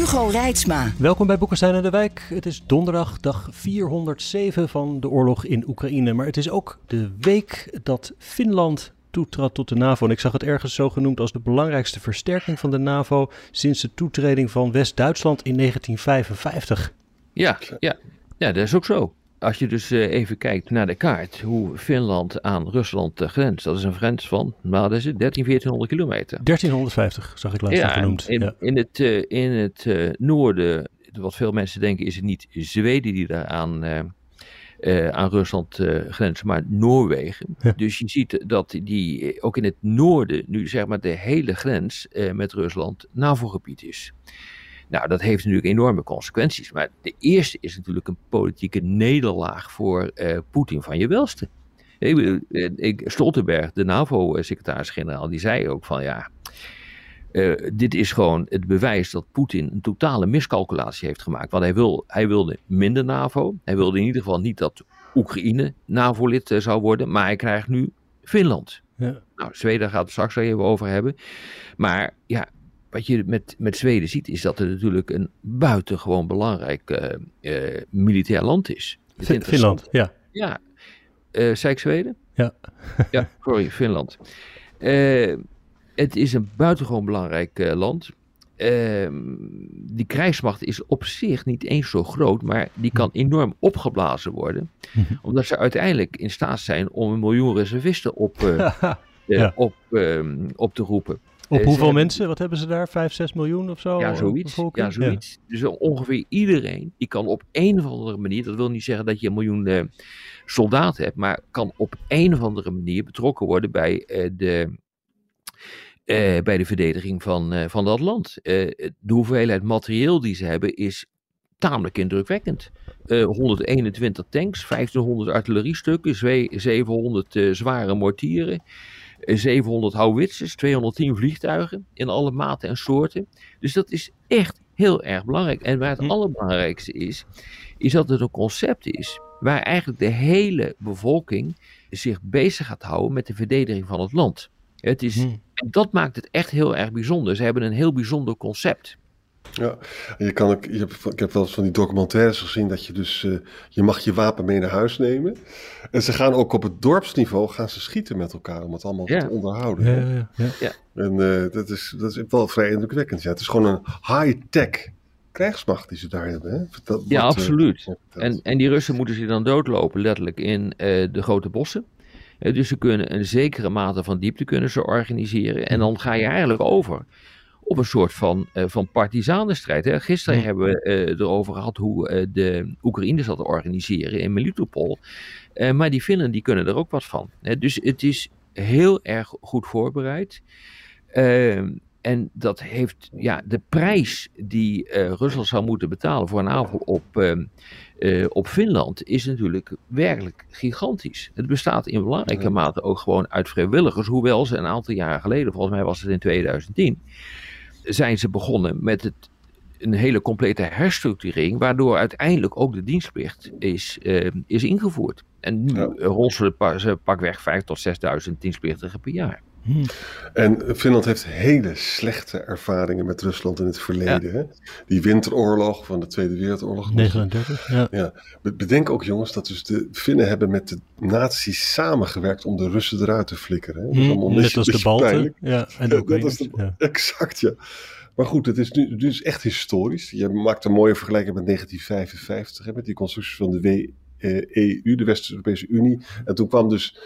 Hugo Reitsma. Welkom bij Boekenstein en de Wijk. Het is donderdag, dag 407 van de oorlog in Oekraïne. Maar het is ook de week dat Finland toetrad tot de NAVO. En ik zag het ergens zo genoemd als de belangrijkste versterking van de NAVO sinds de toetreding van West-Duitsland in 1955. Ja, ja. ja, dat is ook zo. Als je dus eh, even kijkt naar de kaart, hoe Finland aan Rusland uh, grenst. Dat is een grens van, nou dat is het, 13, 1400 kilometer. 1350 zag ik laatst ja, genoemd. In, ja. in het, uh, in het noorden, wat veel mensen denken, is het niet Zweden die daar aan, aan Rusland grenst, maar Noorwegen. Ja. Dus je ziet dat die ook in het noorden nu zeg maar de hele grens met Rusland NAVO-gebied is. Nou, dat heeft natuurlijk enorme consequenties. Maar de eerste is natuurlijk een politieke nederlaag voor uh, Poetin van je welste. Ik, ik, Stoltenberg, de NAVO-secretaris-generaal, die zei ook van ja. Uh, dit is gewoon het bewijs dat Poetin een totale miscalculatie heeft gemaakt. Want hij, wil, hij wilde minder NAVO. Hij wilde in ieder geval niet dat Oekraïne NAVO-lid zou worden. Maar hij krijgt nu Finland. Ja. Nou, Zweden gaat het straks even over hebben. Maar ja, wat je met, met Zweden ziet, is dat het natuurlijk een buitengewoon belangrijk uh, uh, militair land is. Fin Finland, ja. Ja. Uh, zei ik Zweden? Ja. ja, sorry, Finland. het is een buitengewoon belangrijk land. Ehm, die krijgsmacht is op zich niet eens zo groot, maar die kan enorm opgeblazen worden. Omdat ze uiteindelijk in staat zijn om een miljoen reservisten op, ja. op, op te roepen. Op hoeveel hebben, mensen? Wat hebben ze daar? 5, 6 miljoen of zo? Ja, zoiets. Ja, zoiets. Ja. Dus ongeveer iedereen, die kan op een of andere manier, dat wil niet zeggen dat je een miljoen uh, soldaten hebt, maar kan op een of andere manier betrokken worden bij, uh, de, uh, bij de verdediging van, van dat land. de hoeveelheid materieel die ze hebben is tamelijk indrukwekkend. 121 tanks, 1500 artilleriestukken, 700 zware mortieren. 700 houwitsers, 210 vliegtuigen in alle maten en soorten. Dus dat is echt heel erg belangrijk. En waar het hm. allerbelangrijkste is, is dat het een concept is waar eigenlijk de hele bevolking zich bezig gaat houden met de verdediging van het land. Het is, hm. En dat maakt het echt heel erg bijzonder. Ze hebben een heel bijzonder concept. Ja, je kan ook, je hebt, ik heb wel eens van die documentaires gezien dat je dus, uh, je mag je wapen mee naar huis nemen. En ze gaan ook op het dorpsniveau gaan ze schieten met elkaar om het allemaal ja. te onderhouden. Ja, ja, ja. ja. En uh, dat, is, dat is wel vrij indrukwekkend. Ja. Het is gewoon een high-tech krijgsmacht die ze daar hebben. Hè? Dat, ja, wat, absoluut. Uh, en, en die Russen moeten zich dan doodlopen, letterlijk, in de grote bossen. dus ze kunnen een zekere mate van diepte kunnen ze organiseren. En dan ga je eigenlijk over op een soort van, uh, van partisanenstrijd. Hè. Gisteren ja. hebben we uh, erover gehad hoe uh, de Oekraïners dat organiseren in Melitopol. maar die Finnen die kunnen er ook wat van. Hè. Dus het is heel erg goed voorbereid. Ehm, en dat heeft ja, de prijs die Rusland zou moeten betalen voor een aanval op, ehm, op Finland is natuurlijk werkelijk gigantisch. Het bestaat in belangrijke ja. mate ook gewoon uit vrijwilligers, hoewel ze een aantal jaren geleden, volgens mij was het in 2010, zijn ze begonnen met het, een hele complete herstructurering, waardoor uiteindelijk ook de dienstplicht is, uh, is ingevoerd. En nu ja. rossen ze pakweg 5.000 tot 6.000 dienstplichtigen per jaar. Hmm. En Finland heeft hele slechte ervaringen met Rusland in het verleden. Ja. Hè? Die winteroorlog van de Tweede Wereldoorlog. 39, ja. ja. Bedenk ook jongens dat dus de Finnen hebben met de nazi's samengewerkt om de Russen eruit te flikkeren. Hè? Hmm, net als de Balten. Ja, en de Oekraïners. Ja. Exact, ja. Maar goed, het is nu dus echt historisch. Je maakt een mooie vergelijking met 1955, hè, met die constructie van de W. EU, de West-Europese Unie. En toen kwam dus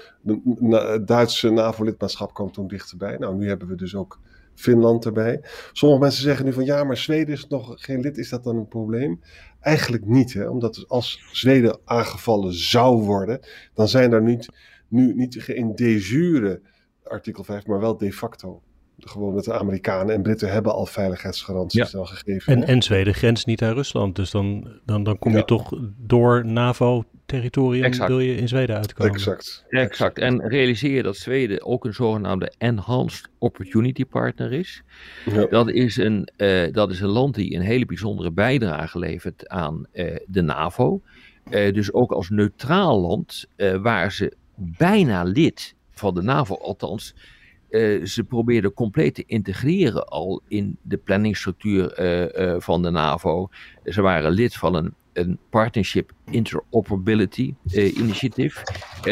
het Duitse NAVO-lidmaatschap kwam toen dichterbij. Nou, nu hebben we dus ook Finland erbij. Sommige mensen zeggen nu van ja, maar Zweden is nog geen lid. Is dat dan een probleem? Eigenlijk niet, hè? omdat als Zweden aangevallen zou worden, dan zijn daar niet, nu niet geen de jure artikel 5, maar wel de facto gewoon met de Amerikanen en Britten hebben al veiligheidsgaranties ja. al gegeven. En, en Zweden grenst niet aan Rusland. Dus dan, dan, dan kom je toch door NAVO-territorium wil je in Zweden uitkomen. Exact. Exact. En realiseer je dat Zweden ook een zogenaamde Enhanced Opportunity Partner is. Ja. Dat, is een, uh, dat is een land die een hele bijzondere bijdrage levert aan uh, de NAVO. Uh, dus ook als neutraal land, waar ze bijna lid van de NAVO, althans uh, ze probeerden compleet te integreren al in de planningsstructuur uh, uh, van de NAVO. Ze waren lid van een, een Partnership Interoperability Initiative.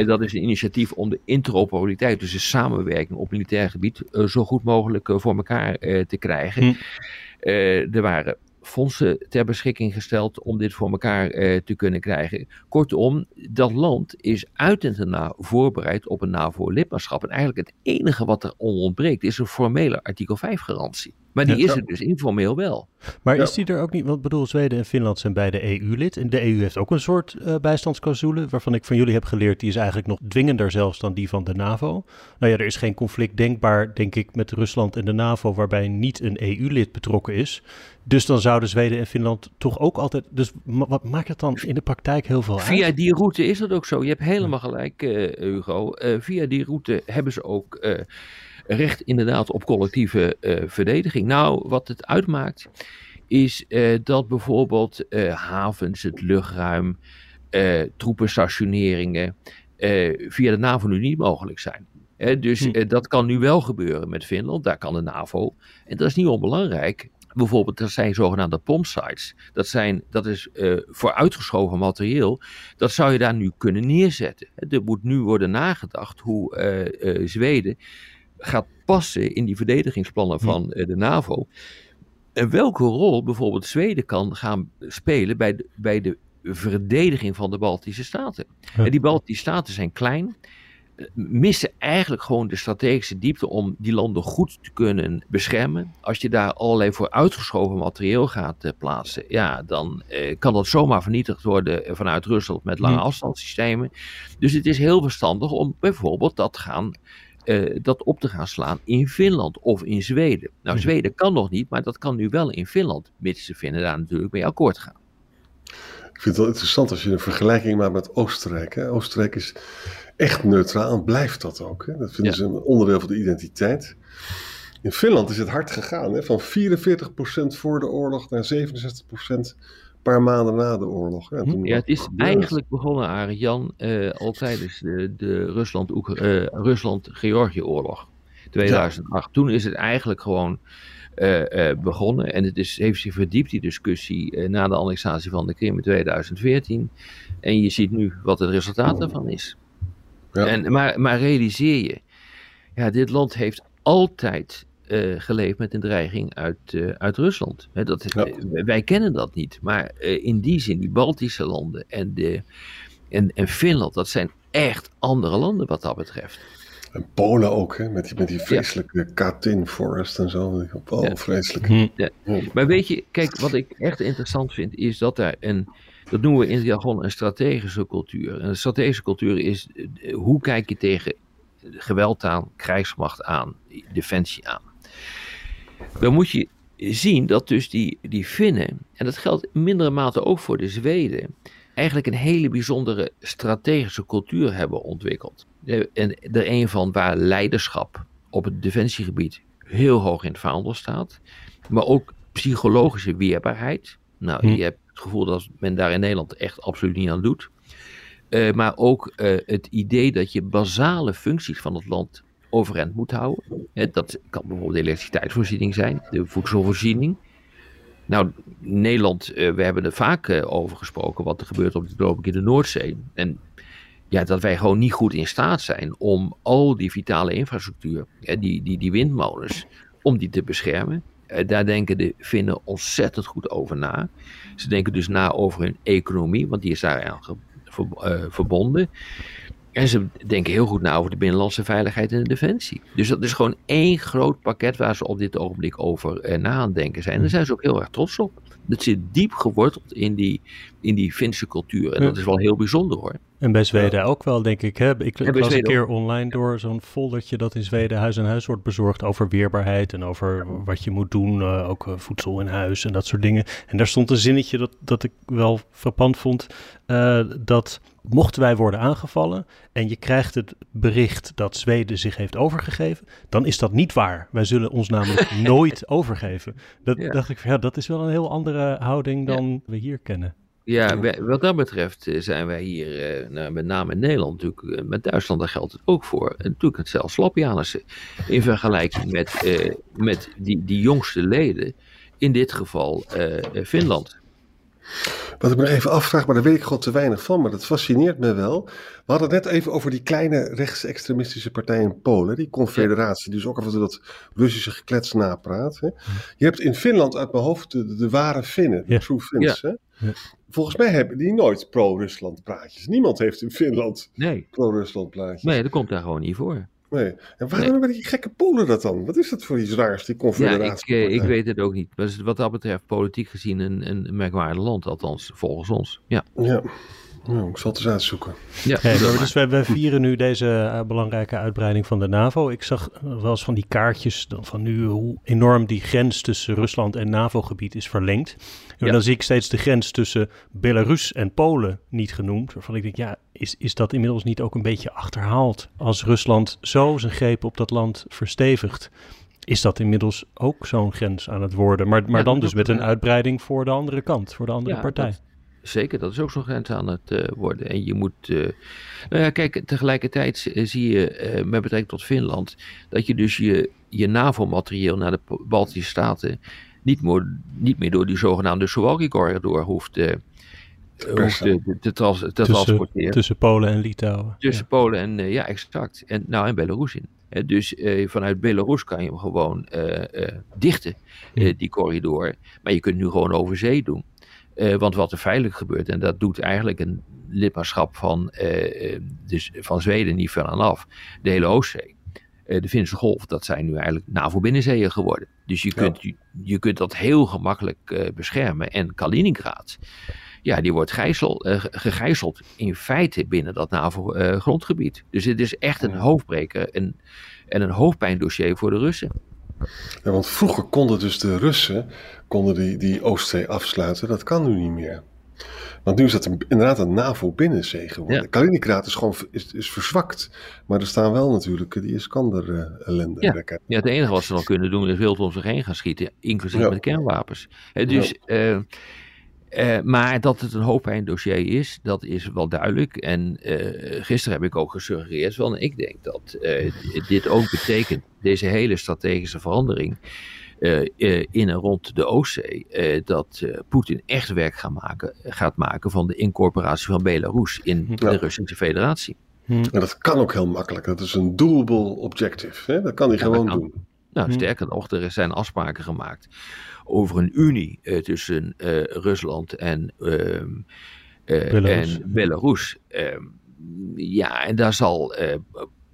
dat is een initiatief om de interoperabiliteit, dus de samenwerking op militair gebied, zo goed mogelijk voor elkaar te krijgen. Hm. er waren fondsen ter beschikking gesteld om dit voor elkaar eh, te kunnen krijgen. Kortom, dat land is uit en na voorbereid op een NAVO-lidmaatschap. En eigenlijk het enige wat er ontbreekt is een formele artikel 5-garantie. Maar die ja, is er dus informeel wel. Maar ja. is die er ook niet? Want ik bedoel, Zweden en Finland zijn beide EU-lid. En de EU heeft ook een soort uh, bijstandsclausule, waarvan ik van jullie heb geleerd, die is eigenlijk nog dwingender zelfs dan die van de NAVO. Nou ja, er is geen conflict denkbaar, denk ik, met Rusland en de NAVO, waarbij niet een EU-lid betrokken is. Dus dan zouden Zweden en Finland toch ook altijd. Dus wat maakt het dan in de praktijk heel veel uit? Via die route is dat ook zo. Je hebt helemaal gelijk, uh, Hugo. Uh, via die route hebben ze ook recht inderdaad op collectieve uh, verdediging. Nou, wat het uitmaakt is uh, dat bijvoorbeeld uh, havens, het luchtruim, troepenstationeringen via de NAVO nu niet mogelijk zijn. Dus hm. dat kan nu wel gebeuren met Finland, daar kan de NAVO. En dat is niet onbelangrijk. Bijvoorbeeld, dat zijn zogenaamde pompsites. Dat, zijn, dat is uh, vooruitgeschoven materieel. Dat zou je daar nu kunnen neerzetten. Er moet nu worden nagedacht hoe uh, Zweden gaat passen in die verdedigingsplannen van de NAVO. En welke rol bijvoorbeeld Zweden kan gaan spelen bij de, bij de verdediging van de Baltische Staten. En die Baltische Staten zijn klein, missen eigenlijk gewoon de strategische diepte om die landen goed te kunnen beschermen. Als je daar allerlei voor uitgeschoven materieel gaat uh, plaatsen, ja, dan uh, kan dat zomaar vernietigd worden vanuit Rusland met lange afstandssystemen. Dus het is heel verstandig om bijvoorbeeld dat gaan uh, dat op te gaan slaan in Finland of in Zweden. Nou, Mhm. Zweden kan nog niet, maar dat kan nu wel in Finland, mits de Finnen daar natuurlijk mee akkoord gaan. Ik vind het wel interessant als je een vergelijking maakt met Oostenrijk. Hè. Oostenrijk is echt neutraal en blijft dat ook. Hè. Dat vinden Ja. ze een onderdeel van de identiteit. In Finland is het hard gegaan. Hè. Van 44% voor de oorlog naar 67% een paar maanden na de oorlog. Ja, toen Ja, het is eigenlijk begonnen, Arend Jan, eh, al tijdens de, de eh, Rusland-Georgië-oorlog 2008. Toen is het eigenlijk gewoon eh, begonnen en het is, heeft zich verdiept, die discussie, na de annexatie van de Krim in 2014. En je ziet nu wat het resultaat daarvan is. Ja. En, maar, maar realiseer je, ja, dit land heeft altijd eh, geleefd met een dreiging uit, eh, uit Rusland. Hè, dat, Ja. wij kennen dat niet. Maar eh, in die zin, die Baltische landen en, de, en, en Finland, dat zijn echt andere landen wat dat betreft. En Polen ook, hè, met die, met die vreselijke Katyn Forest en zo. Oh, Ja. vreselijk. Hm. Ja. Maar weet je, kijk, wat ik echt interessant vind, is dat er een, dat noemen we in het jargon een strategische cultuur. En een strategische cultuur is, hoe kijk je tegen geweld aan, krijgsmacht aan, defensie aan. Dan moet je zien dat dus die, die Finnen, en dat geldt in mindere mate ook voor de Zweden, eigenlijk een hele bijzondere strategische cultuur hebben ontwikkeld. En er een van waar leiderschap op het defensiegebied heel hoog in het vaandel staat, maar ook psychologische weerbaarheid. Nou, Hm. je hebt het gevoel dat men daar in Nederland echt absoluut niet aan doet. Eh, maar ook eh, het idee dat je basale functies van het land overeind moet houden. Dat kan bijvoorbeeld de elektriciteitsvoorziening zijn, de voedselvoorziening. Nou, Nederland, eh, we hebben er vaak eh, over gesproken wat er gebeurt op het ogenblik in de Noordzee. En ja, dat wij gewoon niet goed in staat zijn om al die vitale infrastructuur, die, die, die windmolens, om die te beschermen. Eh, daar denken de Finnen ontzettend goed over na. Ze denken dus na over hun economie, want die is daar aan ge- ver- eh, verbonden. En ze denken heel goed na over de binnenlandse veiligheid en de defensie. Dus dat is gewoon één groot pakket waar ze op dit ogenblik over eh, na aan denken zijn. En daar zijn ze ook heel erg trots op. Dat zit diep geworteld in die, in die Finse cultuur. En dat is wel heel bijzonder hoor. En bij Zweden ook wel, denk ik. Hè? Ik, las een keer online door zo'n foldertje dat in Zweden huis en huis wordt bezorgd over weerbaarheid en over wat je moet doen, uh, ook uh, voedsel in huis en dat soort dingen. En daar stond een zinnetje dat, dat ik wel frappant vond, uh, dat mochten wij worden aangevallen en je krijgt het bericht dat Zweden zich heeft overgegeven, dan is dat niet waar. Wij zullen ons namelijk nooit overgeven. Dat ja. dacht ik, ja, dat is wel een heel andere houding dan ja. we hier kennen. Ja, wat dat betreft zijn wij hier, nou, met name in Nederland natuurlijk, met Duitsland daar geldt het ook voor. En natuurlijk het zelfs Slapjanus in vergelijking met, uh, met die, die jongste leden, in dit geval uh, Finland. Wat ik me even afvraag, maar daar weet ik gewoon te weinig van, maar dat fascineert me wel. We hadden het net even over die kleine rechtsextremistische partij in Polen, die confederatie, die dus ook af en toe dat Russische geklets napraat. Hè. Je hebt in Finland uit mijn hoofd de, ware Finnen, de true Finns. Ja. Hè. Volgens mij hebben die nooit pro-Rusland praatjes. Niemand heeft in Finland nee. pro-Rusland praatjes. Nee, dat komt daar gewoon niet voor. Nee. En waarom hebben die gekke Polen dat dan? Wat is dat voor iets raars, die confederatie? Ja, ik, ik weet het ook niet. Maar wat dat betreft politiek gezien een, een merkwaardig land, althans volgens ons. Ja. ja. Nou, ik zal het eens uitzoeken. Ja, hey, dus we, we, vieren nu deze uh, belangrijke uitbreiding van de NAVO. Ik zag wel eens van die kaartjes van nu hoe enorm die grens tussen Rusland en NAVO-gebied is verlengd. En ja. dan zie ik steeds de grens tussen Belarus en Polen niet genoemd. Waarvan ik denk, ja, is, is dat inmiddels niet ook een beetje achterhaald? Als Rusland zo zijn greep op dat land verstevigt, is dat inmiddels ook zo'n grens aan het worden. Maar, maar ja, dan dus met een uitbreiding voor de andere kant, voor de andere partij. Dat, zeker, dat is ook zo'n grens aan het uh, worden. En je moet, uh, nou ja, kijk, tegelijkertijd zie je uh, met betrekking tot Finland, dat je dus je, je NAVO-materieel naar de Baltische Staten niet meer, niet meer door die zogenaamde Suwalki-corridor hoeft, hoeft te, te, trans, te tussen, transporteren. Tussen Polen en Litouwen. Tussen ja. Polen en, ja, exact. En, nou, en Belarus in. Dus vanuit Belarus kan je hem gewoon dichten, die corridor. Maar je kunt nu gewoon over zee doen. Want wat er feitelijk gebeurt, en dat doet eigenlijk een lidmaatschap van, dus van Zweden niet veel aan af, de hele Oostzee. de Finse golf, dat zijn nu eigenlijk NAVO-binnenzeeën geworden. Dus je kunt, ja. je, je, kunt dat heel gemakkelijk beschermen. En Kaliningrad, ja, die wordt gijzel, gegijzeld in feite binnen dat NAVO-grondgebied. Dus het is echt een hoofdbreker en, en een hoofdpijndossier voor de Russen. Ja, want vroeger konden dus de Russen konden die, die Oostzee afsluiten. Dat kan nu niet meer. Want nu is dat een, inderdaad een NAVO-binnenzee geworden. Ja. Kaliningrad is gewoon is, is verzwakt. Maar er staan wel natuurlijk die Iskander-ellende. Uh, ja. ja, het enige wat ze dan kunnen doen is wild om zich heen gaan schieten. Inclusief ja. met kernwapens. dus... Ja. Uh, maar dat het een hoofdpijndossier is, dat is wel duidelijk. En uh, gisteren heb ik ook gesuggereerd, van ik denk dat uh, dit ook betekent, deze hele strategische verandering in en rond de Oostzee, dat Poetin echt werk gaat maken, gaat maken van de incorporatie van Belarus in ja. de Russische federatie. Hm. En dat kan ook heel makkelijk. Dat is een doable objective. Hè? Dat kan hij ja, gewoon kan. doen. Nou, Hm. sterker nog, er zijn afspraken gemaakt over een unie uh, tussen uh, Rusland en, uh, Belarus. en Belarus. Ehm, ja, en daar zal,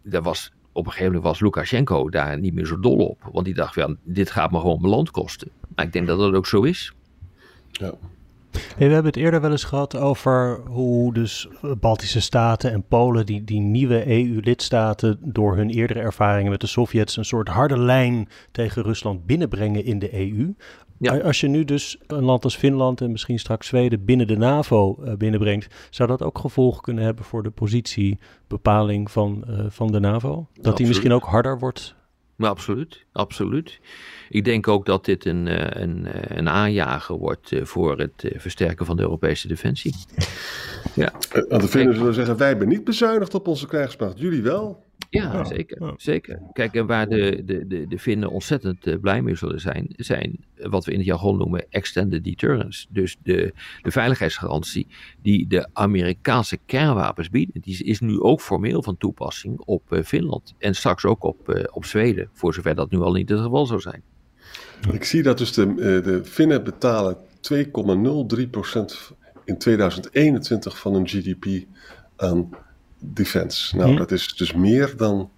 daar was, op een gegeven moment was Lukashenko daar niet meer zo dol op. Want die dacht, ja, dit gaat me gewoon mijn land kosten. Maar ik denk dat dat ook zo is. Ja. Hey, we hebben het eerder wel eens gehad over hoe dus Baltische staten en Polen, die, die nieuwe EU-lidstaten, door hun eerdere ervaringen met de Sovjets een soort harde lijn tegen Rusland binnenbrengen in de EU. Ja. Als je nu dus een land als Finland en misschien straks Zweden binnen de NAVO uh, binnenbrengt, zou dat ook gevolgen kunnen hebben voor de positiebepaling van, uh, van de NAVO? Dat Absoluut. die misschien ook harder wordt maar absoluut, absoluut. Ik denk ook dat dit een, een, een aanjager wordt voor het versterken van de Europese defensie. Ja. En de Finnen zullen zeggen, wij hebben niet bezuinigd op onze krijgsmacht, jullie wel. Ja, zeker, zeker. Kijk, en waar de, de, de, de Finnen ontzettend uh, blij mee zullen zijn, zijn wat we in het jargon noemen extended deterrence. Dus de, de veiligheidsgarantie die de Amerikaanse kernwapens biedt, die is nu ook formeel van toepassing op uh, Finland. En straks ook op, uh, op Zweden, voor zover dat nu al niet het geval zou zijn. Ik zie dat dus de, de Finnen betalen 2,03% in 2021 van hun GDP aan defense. Nou, dat is dus meer dan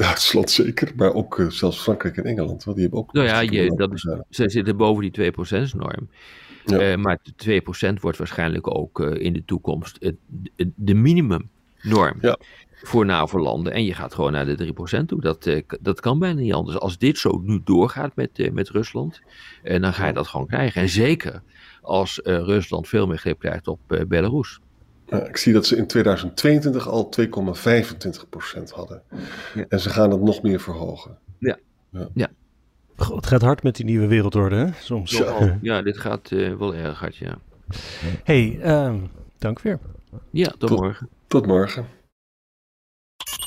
Duitsland zeker, maar ook uh, zelfs Frankrijk en Engeland. Want die hebben ook. Nou ja, je, dat is, ze zitten boven die 2%-norm. Ja. Uh, maar 2% wordt waarschijnlijk ook uh, in de toekomst het, de minimumnorm ja. voor NAVO-landen. En je gaat gewoon naar de 3% toe. Dat, dat kan bijna niet anders. Als dit zo nu doorgaat met, met Rusland, dan ga je dat gewoon krijgen. En zeker als Rusland veel meer grip krijgt op Belarus. Nou, ik zie dat ze in 2022 al 2,25% hadden. Ja. En ze gaan het nog meer verhogen. Ja. ja. ja. Het gaat hard met die nieuwe wereldorde, hè? Soms. Ja, ja dit gaat uh, wel erg hard, ja. hey, uh, dank weer. Ja, tot, tot morgen. Tot morgen.